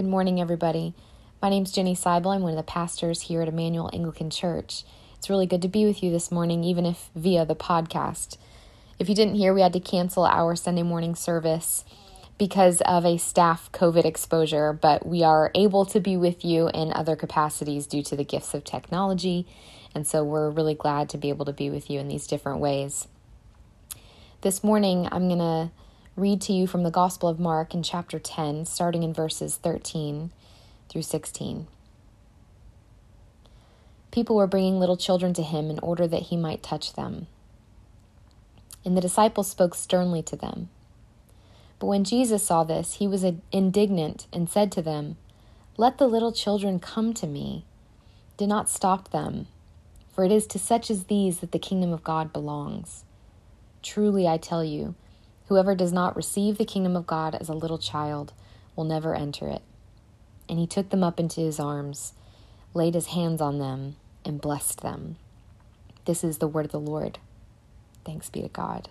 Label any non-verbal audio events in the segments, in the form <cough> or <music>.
Good morning, everybody. My name is Jenny Seibel. I'm one of the pastors here at Immanuel Anglican Church. It's really good to be with you this morning, even if via the podcast. If you didn't hear, we had to cancel our Sunday morning service because of a staff COVID exposure, but we are able to be with you in other capacities due to the gifts of technology. And so we're really glad to be able to be with you in these different ways. This morning, I'm going to read to you from the Gospel of Mark in chapter 10, starting in verses 13 through 16. People were bringing little children to him in order that he might touch them. And the disciples spoke sternly to them. But when Jesus saw this, he was indignant and said to them, Let the little children come to me. Do not stop them, for it is to such as these that the kingdom of God belongs. Truly I tell you, Whoever does not receive the kingdom of God as a little child will never enter it. And he took them up into his arms, laid his hands on them, and blessed them. This is the word of the Lord. Thanks be to God.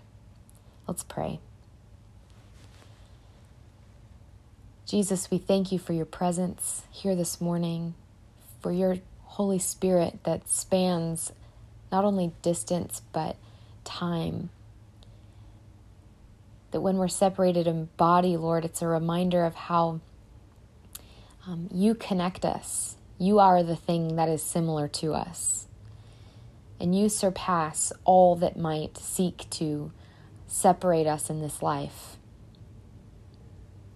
Let's pray. Jesus, we thank you for your presence here this morning, for your Holy Spirit that spans not only distance but time that when we're separated in body, Lord, it's a reminder of how um, you connect us. You are the thing that is similar to us. And you surpass all that might seek to separate us in this life.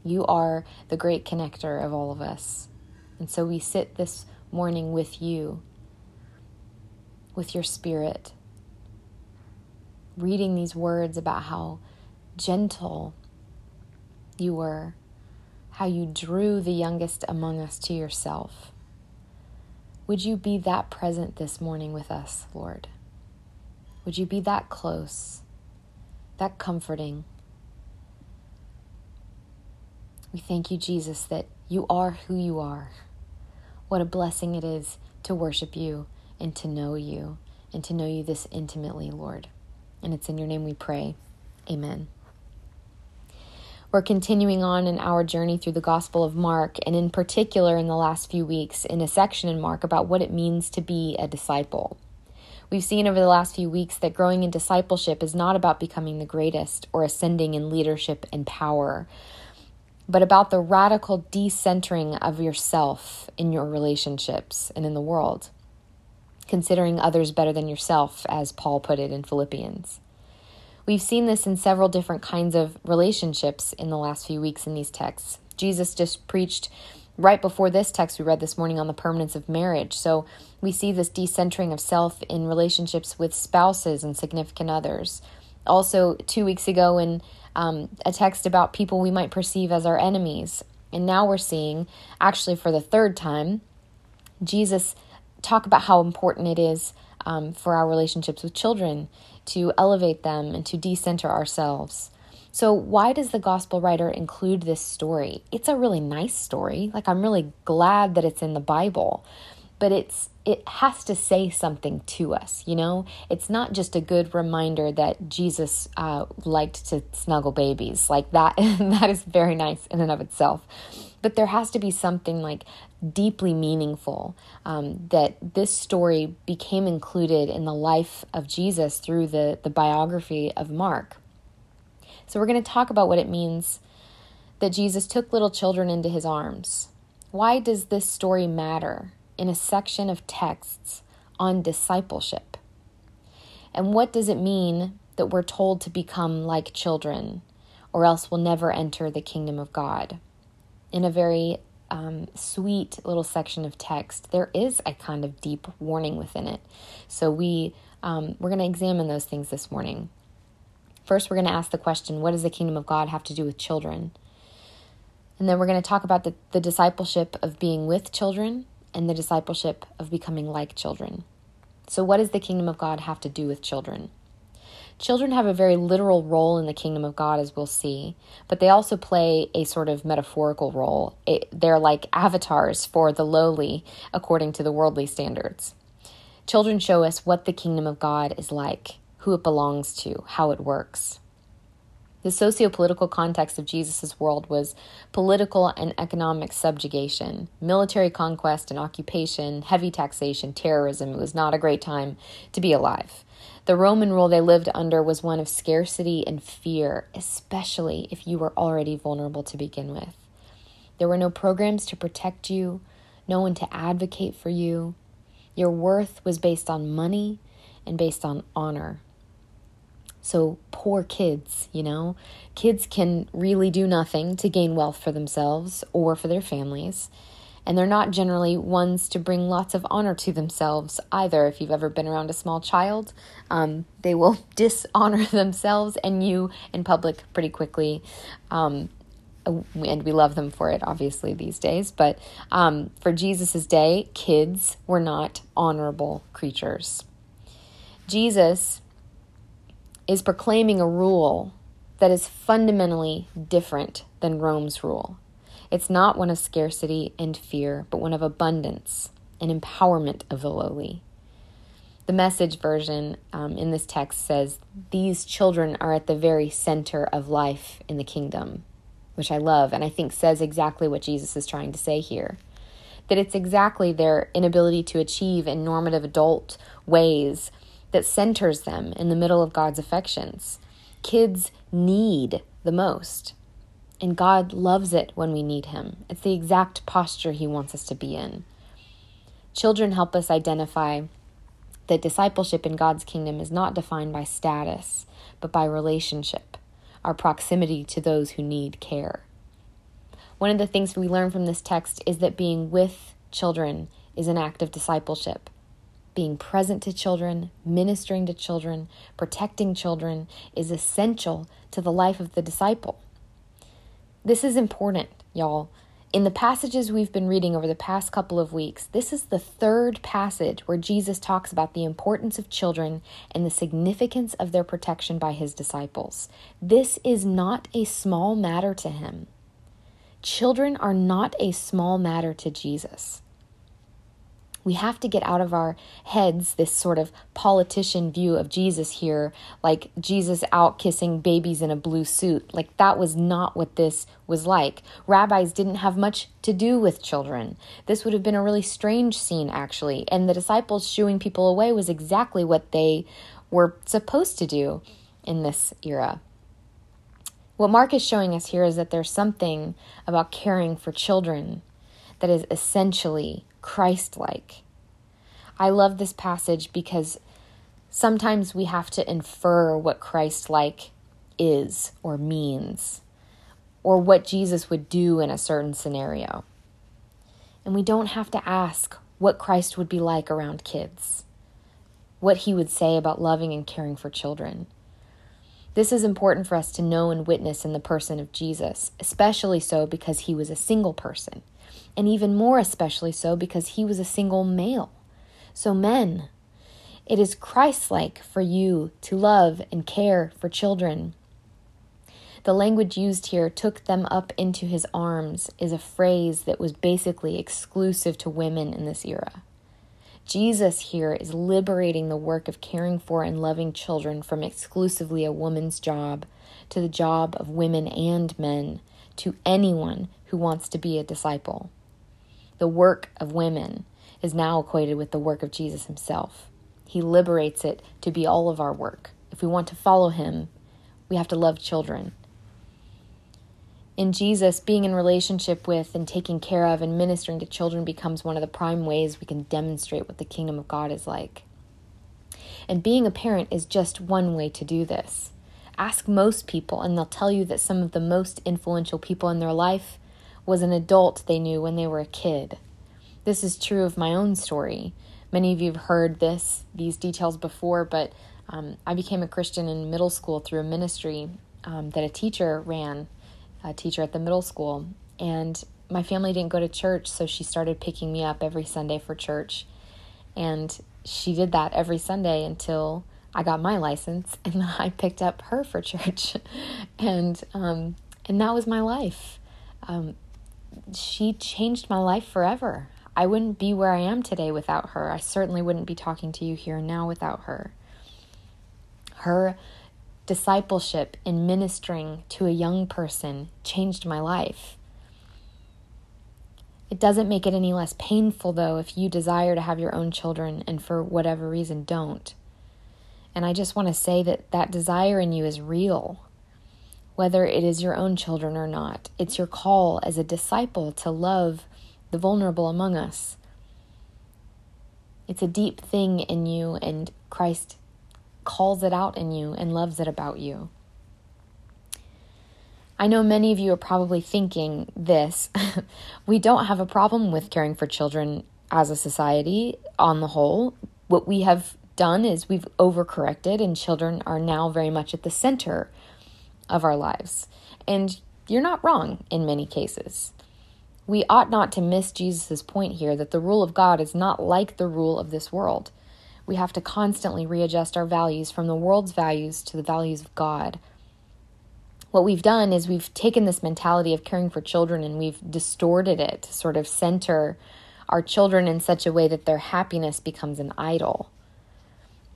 You are the great connector of all of us. And so we sit this morning with you, with your spirit, reading these words about how gentle you were, how you drew the youngest among us to yourself. Would you be that present this morning with us, Lord? Would you be that close, that comforting? We thank you, Jesus, that you are who you are. What a blessing it is to worship you and to know you and to know you this intimately, Lord. And it's in your name we pray. Amen. We're continuing on in our journey through the Gospel of Mark, and in particular in the last few weeks, in a section in Mark about what it means to be a disciple. We've seen over the last few weeks that growing in discipleship is not about becoming the greatest or ascending in leadership and power, but about the radical decentering of yourself in your relationships and in the world, considering others better than yourself, as Paul put it in Philippians. We've seen this in several different kinds of relationships in the last few weeks in these texts. Jesus just preached right before this text we read this morning on the permanence of marriage. So we see this decentering of self in relationships with spouses and significant others. Also, two weeks ago, in um, a text about people we might perceive as our enemies. And now we're seeing, actually, for the third time, Jesus talk about how important it is um, for our relationships with children to elevate them and to decenter ourselves. So, why does the gospel writer include this story? It's a really nice story. Like, I'm really glad that it's in the Bible, but it's it has to say something to us, you know? It's not just a good reminder that Jesus uh, liked to snuggle babies. Like, that, <laughs> that is very nice in and of itself but there has to be something like deeply meaningful um, that this story became included in the life of Jesus through the, the biography of Mark. So, we're going to talk about what it means that Jesus took little children into his arms. Why does this story matter in a section of texts on discipleship? And what does it mean that we're told to become like children, or else we'll never enter the kingdom of God? in a very um, sweet little section of text, there is a kind of deep warning within it. So we um, we're going to examine those things this morning. First, we're going to ask the question: What does the kingdom of God have to do with children? And then we're going to talk about the, the discipleship of being with children and the discipleship of becoming like children. So, what does the kingdom of God have to do with children? Children have a very literal role in the kingdom of God, as we'll see, but they also play a sort of metaphorical role. It, they're like avatars for the lowly according to the worldly standards. Children show us what the kingdom of God is like, who it belongs to, how it works. The socio political context of Jesus' world was political and economic subjugation, military conquest and occupation, heavy taxation, terrorism. It was not a great time to be alive. The Roman rule they lived under was one of scarcity and fear, especially if you were already vulnerable to begin with. There were no programs to protect you, no one to advocate for you. Your worth was based on money and based on honor. So, poor kids, you know, kids can really do nothing to gain wealth for themselves or for their families. And they're not generally ones to bring lots of honor to themselves either. If you've ever been around a small child, um, they will <laughs> dishonor themselves and you in public pretty quickly. Um, and we love them for it, obviously, these days. But um, for Jesus' day, kids were not honorable creatures. Jesus is proclaiming a rule that is fundamentally different than Rome's rule. It's not one of scarcity and fear, but one of abundance and empowerment of the lowly. The message version um, in this text says, These children are at the very center of life in the kingdom, which I love and I think says exactly what Jesus is trying to say here. That it's exactly their inability to achieve in normative adult ways that centers them in the middle of God's affections. Kids need the most. And God loves it when we need Him. It's the exact posture He wants us to be in. Children help us identify that discipleship in God's kingdom is not defined by status, but by relationship, our proximity to those who need care. One of the things we learn from this text is that being with children is an act of discipleship being present to children, ministering to children, protecting children is essential to the life of the disciple. This is important, y'all. In the passages we've been reading over the past couple of weeks, this is the third passage where Jesus talks about the importance of children and the significance of their protection by his disciples. This is not a small matter to him. Children are not a small matter to Jesus. We have to get out of our heads this sort of politician view of Jesus here, like Jesus out kissing babies in a blue suit. Like that was not what this was like. Rabbis didn't have much to do with children. This would have been a really strange scene, actually. And the disciples shooing people away was exactly what they were supposed to do in this era. What Mark is showing us here is that there's something about caring for children that is essentially Christ like. I love this passage because sometimes we have to infer what Christ like is or means, or what Jesus would do in a certain scenario. And we don't have to ask what Christ would be like around kids, what he would say about loving and caring for children. This is important for us to know and witness in the person of Jesus, especially so because he was a single person and even more especially so because he was a single male. So, men, it is Christ like for you to love and care for children. The language used here, took them up into his arms, is a phrase that was basically exclusive to women in this era. Jesus here is liberating the work of caring for and loving children from exclusively a woman's job to the job of women and men, to anyone who wants to be a disciple the work of women is now equated with the work of Jesus himself. He liberates it to be all of our work. If we want to follow him, we have to love children. In Jesus, being in relationship with and taking care of and ministering to children becomes one of the prime ways we can demonstrate what the kingdom of God is like. And being a parent is just one way to do this. Ask most people, and they'll tell you that some of the most influential people in their life was an adult they knew when they were a kid. This is true of my own story. Many of you have heard this, these details before, but um, I became a Christian in middle school through a ministry um, that a teacher ran, a teacher at the middle school. And my family didn't go to church, so she started picking me up every Sunday for church. And she did that every Sunday until I got my license, and <laughs> I picked up her for church. <laughs> and um, and that was my life. Um, she changed my life forever. I wouldn't be where I am today without her. I certainly wouldn't be talking to you here now without her. Her discipleship in ministering to a young person changed my life. It doesn't make it any less painful, though, if you desire to have your own children and for whatever reason don't. And I just want to say that that desire in you is real, whether it is your own children or not. It's your call as a disciple to love the vulnerable among us. It's a deep thing in you, and Christ calls it out in you and loves it about you. I know many of you are probably thinking this. <laughs> we don't have a problem with caring for children as a society on the whole. What we have done is we've overcorrected, and children are now very much at the center of our lives. And you're not wrong in many cases. We ought not to miss Jesus' point here that the rule of God is not like the rule of this world. We have to constantly readjust our values from the world's values to the values of God. What we've done is we've taken this mentality of caring for children and we've distorted it to sort of center our children in such a way that their happiness becomes an idol.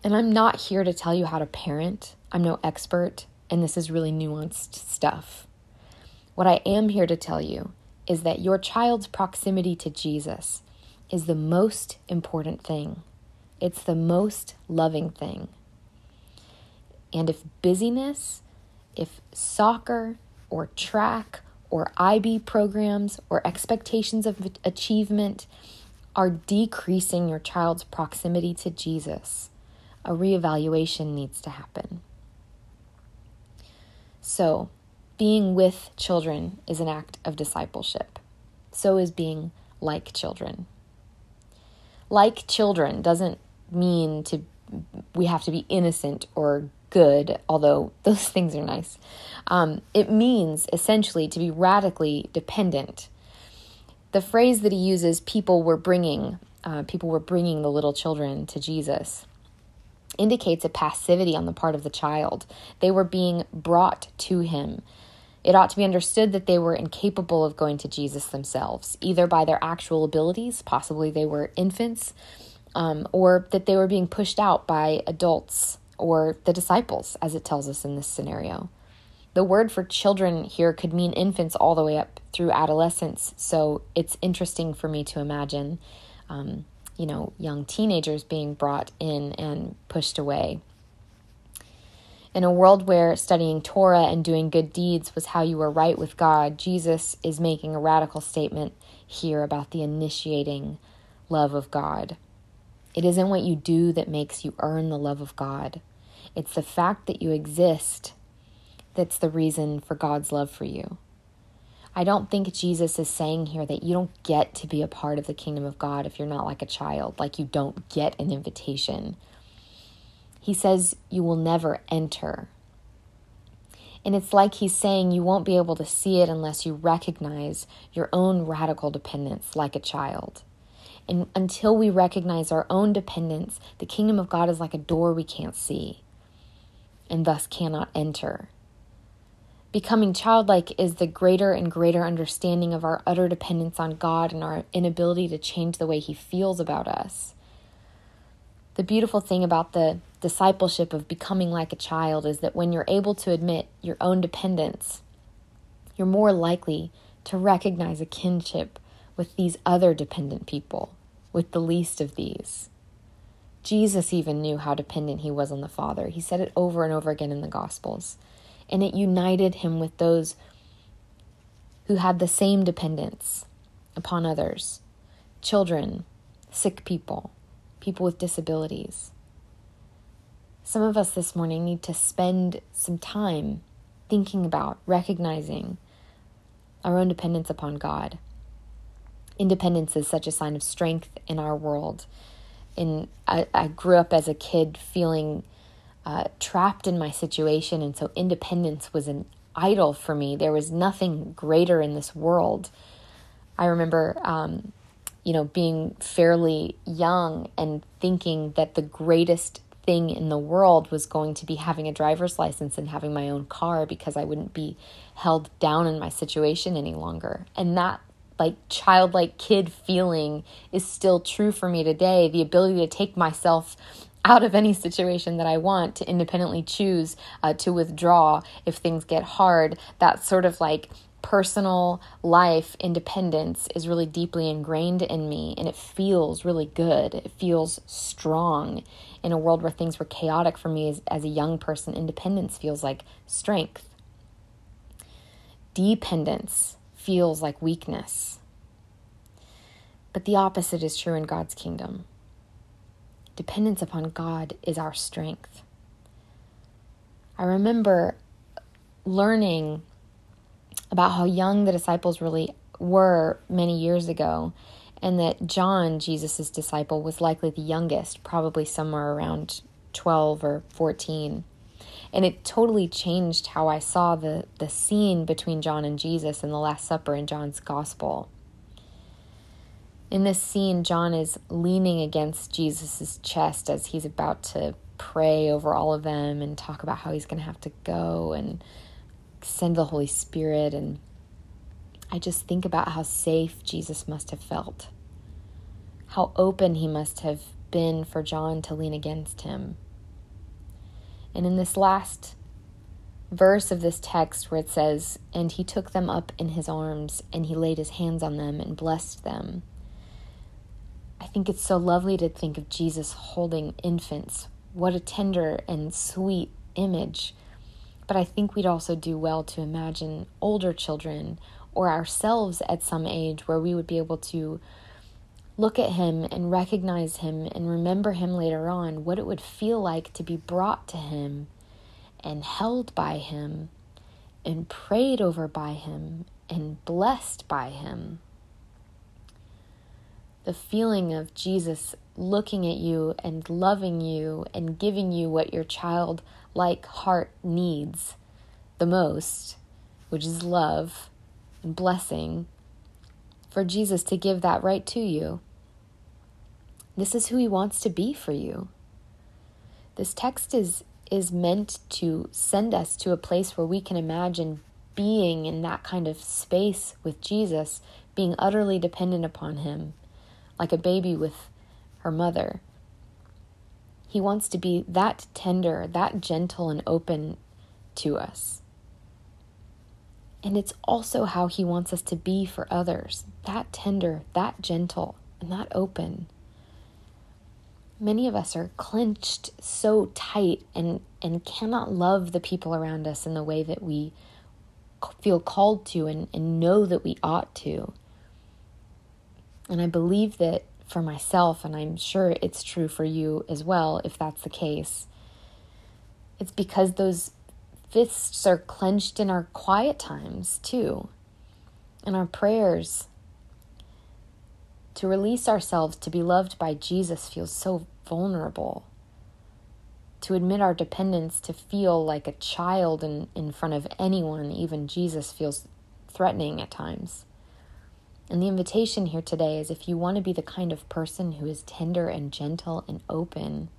And I'm not here to tell you how to parent, I'm no expert, and this is really nuanced stuff. What I am here to tell you is that your child's proximity to Jesus is the most important thing. It's the most loving thing. And if busyness, if soccer or track or IB programs or expectations of achievement are decreasing your child's proximity to Jesus, a reevaluation needs to happen. So, being with children is an act of discipleship. So is being like children. Like children doesn't mean to we have to be innocent or good, although <laughs> those things are nice. Um, it means essentially to be radically dependent. The phrase that he uses, people were bringing, uh, people were bringing the little children to Jesus, indicates a passivity on the part of the child. They were being brought to him. It ought to be understood that they were incapable of going to Jesus themselves, either by their actual abilities, possibly they were infants, um, or that they were being pushed out by adults or the disciples, as it tells us in this scenario. The word for children here could mean infants all the way up through adolescence, so it's interesting for me to imagine, um, you know, young teenagers being brought in and pushed away. In a world where studying Torah and doing good deeds was how you were right with God, Jesus is making a radical statement here about the initiating love of God. It isn't what you do that makes you earn the love of God, it's the fact that you exist that's the reason for God's love for you. I don't think Jesus is saying here that you don't get to be a part of the kingdom of God if you're not like a child, like you don't get an invitation. He says you will never enter. And it's like he's saying you won't be able to see it unless you recognize your own radical dependence like a child. And until we recognize our own dependence, the kingdom of God is like a door we can't see and thus cannot enter. Becoming childlike is the greater and greater understanding of our utter dependence on God and our inability to change the way He feels about us. The beautiful thing about the discipleship of becoming like a child is that when you're able to admit your own dependence, you're more likely to recognize a kinship with these other dependent people, with the least of these. Jesus even knew how dependent he was on the Father. He said it over and over again in the Gospels. And it united him with those who had the same dependence upon others children, sick people, people with disabilities. Some of us this morning need to spend some time thinking about, recognizing our own dependence upon God. Independence is such a sign of strength in our world. And I, I grew up as a kid feeling uh, trapped in my situation, and so independence was an idol for me. There was nothing greater in this world. I remember um, you know, being fairly young and thinking that the greatest thing in the world was going to be having a driver's license and having my own car because I wouldn't be held down in my situation any longer. And that like childlike kid feeling is still true for me today. The ability to take myself out of any situation that I want, to independently choose uh, to withdraw if things get hard. That sort of like personal life independence is really deeply ingrained in me and it feels really good. It feels strong in a world where things were chaotic for me as, as a young person. Independence feels like strength, dependence feels like weakness. But the opposite is true in God's kingdom. Dependence upon God is our strength. I remember learning about how young the disciples really were many years ago, and that John, Jesus' disciple, was likely the youngest, probably somewhere around 12 or 14. And it totally changed how I saw the, the scene between John and Jesus in the Last Supper in John's Gospel. In this scene, John is leaning against Jesus' chest as he's about to pray over all of them and talk about how he's going to have to go and send the Holy Spirit. And I just think about how safe Jesus must have felt, how open he must have been for John to lean against him. And in this last verse of this text, where it says, And he took them up in his arms, and he laid his hands on them and blessed them. I think it's so lovely to think of Jesus holding infants. What a tender and sweet image but I think we'd also do well to imagine older children or ourselves at some age where we would be able to look at him and recognize him and remember him later on, what it would feel like to be brought to him and held by him and prayed over by him and blessed by him. The feeling of Jesus looking at you and loving you and giving you what your child like heart needs the most, which is love and blessing, for Jesus to give that right to you. This is who he wants to be for you. This text is is meant to send us to a place where we can imagine being in that kind of space with Jesus, being utterly dependent upon him, like a baby with her mother. He wants to be that tender, that gentle, and open to us. And it's also how He wants us to be for others that tender, that gentle, and that open. Many of us are clenched so tight and, and cannot love the people around us in the way that we feel called to and, and know that we ought to. And I believe that for myself, and I'm sure it's true for you as well, if that's the case. It's because those fists are clenched in our quiet times, too, in our prayers. To release ourselves to be loved by Jesus feels so vulnerable. To admit our dependence, to feel like a child in, in front of anyone, even Jesus, feels threatening at times. And the invitation here today is if you want to be the kind of person who is tender and gentle and open,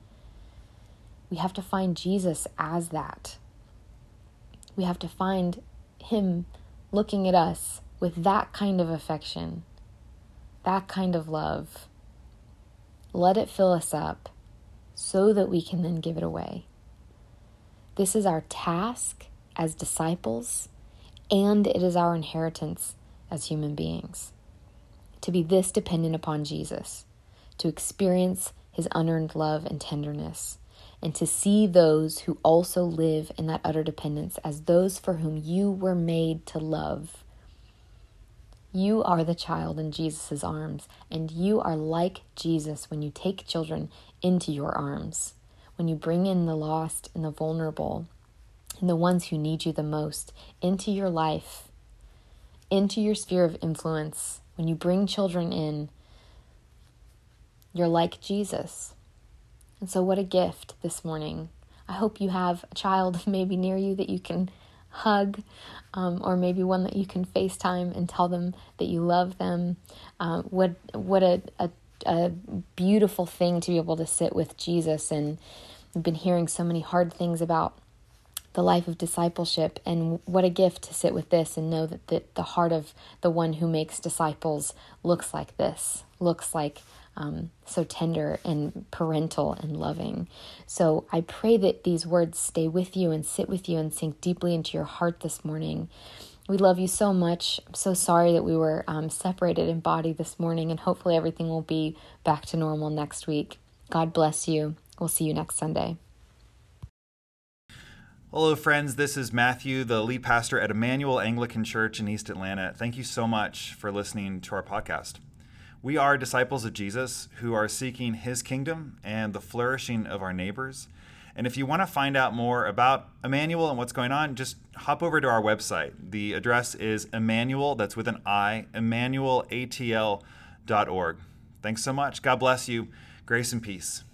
we have to find Jesus as that. We have to find Him looking at us with that kind of affection, that kind of love. Let it fill us up so that we can then give it away. This is our task as disciples, and it is our inheritance as human beings to be this dependent upon Jesus, to experience his unearned love and tenderness, and to see those who also live in that utter dependence as those for whom you were made to love. You are the child in Jesus' arms, and you are like Jesus when you take children into your arms, when you bring in the lost and the vulnerable and the ones who need you the most into your life, into your sphere of influence when you bring children in, you're like Jesus. And so, what a gift this morning. I hope you have a child <laughs> maybe near you that you can hug, um, or maybe one that you can FaceTime and tell them that you love them. Uh, what what a, a, a beautiful thing to be able to sit with Jesus. And I've been hearing so many hard things about the life of discipleship. And what a gift to sit with this and know that the, the heart of the one who makes disciples looks like this, looks like um, so tender and parental and loving. So I pray that these words stay with you and sit with you and sink deeply into your heart this morning. We love you so much. I'm so sorry that we were um, separated in body this morning, and hopefully everything will be back to normal next week. God bless you. We'll see you next Sunday. Hello, friends. This is Matthew, the lead pastor at Immanuel Anglican Church in East Atlanta. Thank you so much for listening to our podcast. We are disciples of Jesus who are seeking his kingdom and the flourishing of our neighbors. And if you want to find out more about Immanuel and what's going on, just hop over to our website. The address is Immanuel, that's with an I, immanuelatl.org. Thanks so much. God bless you. Grace and peace.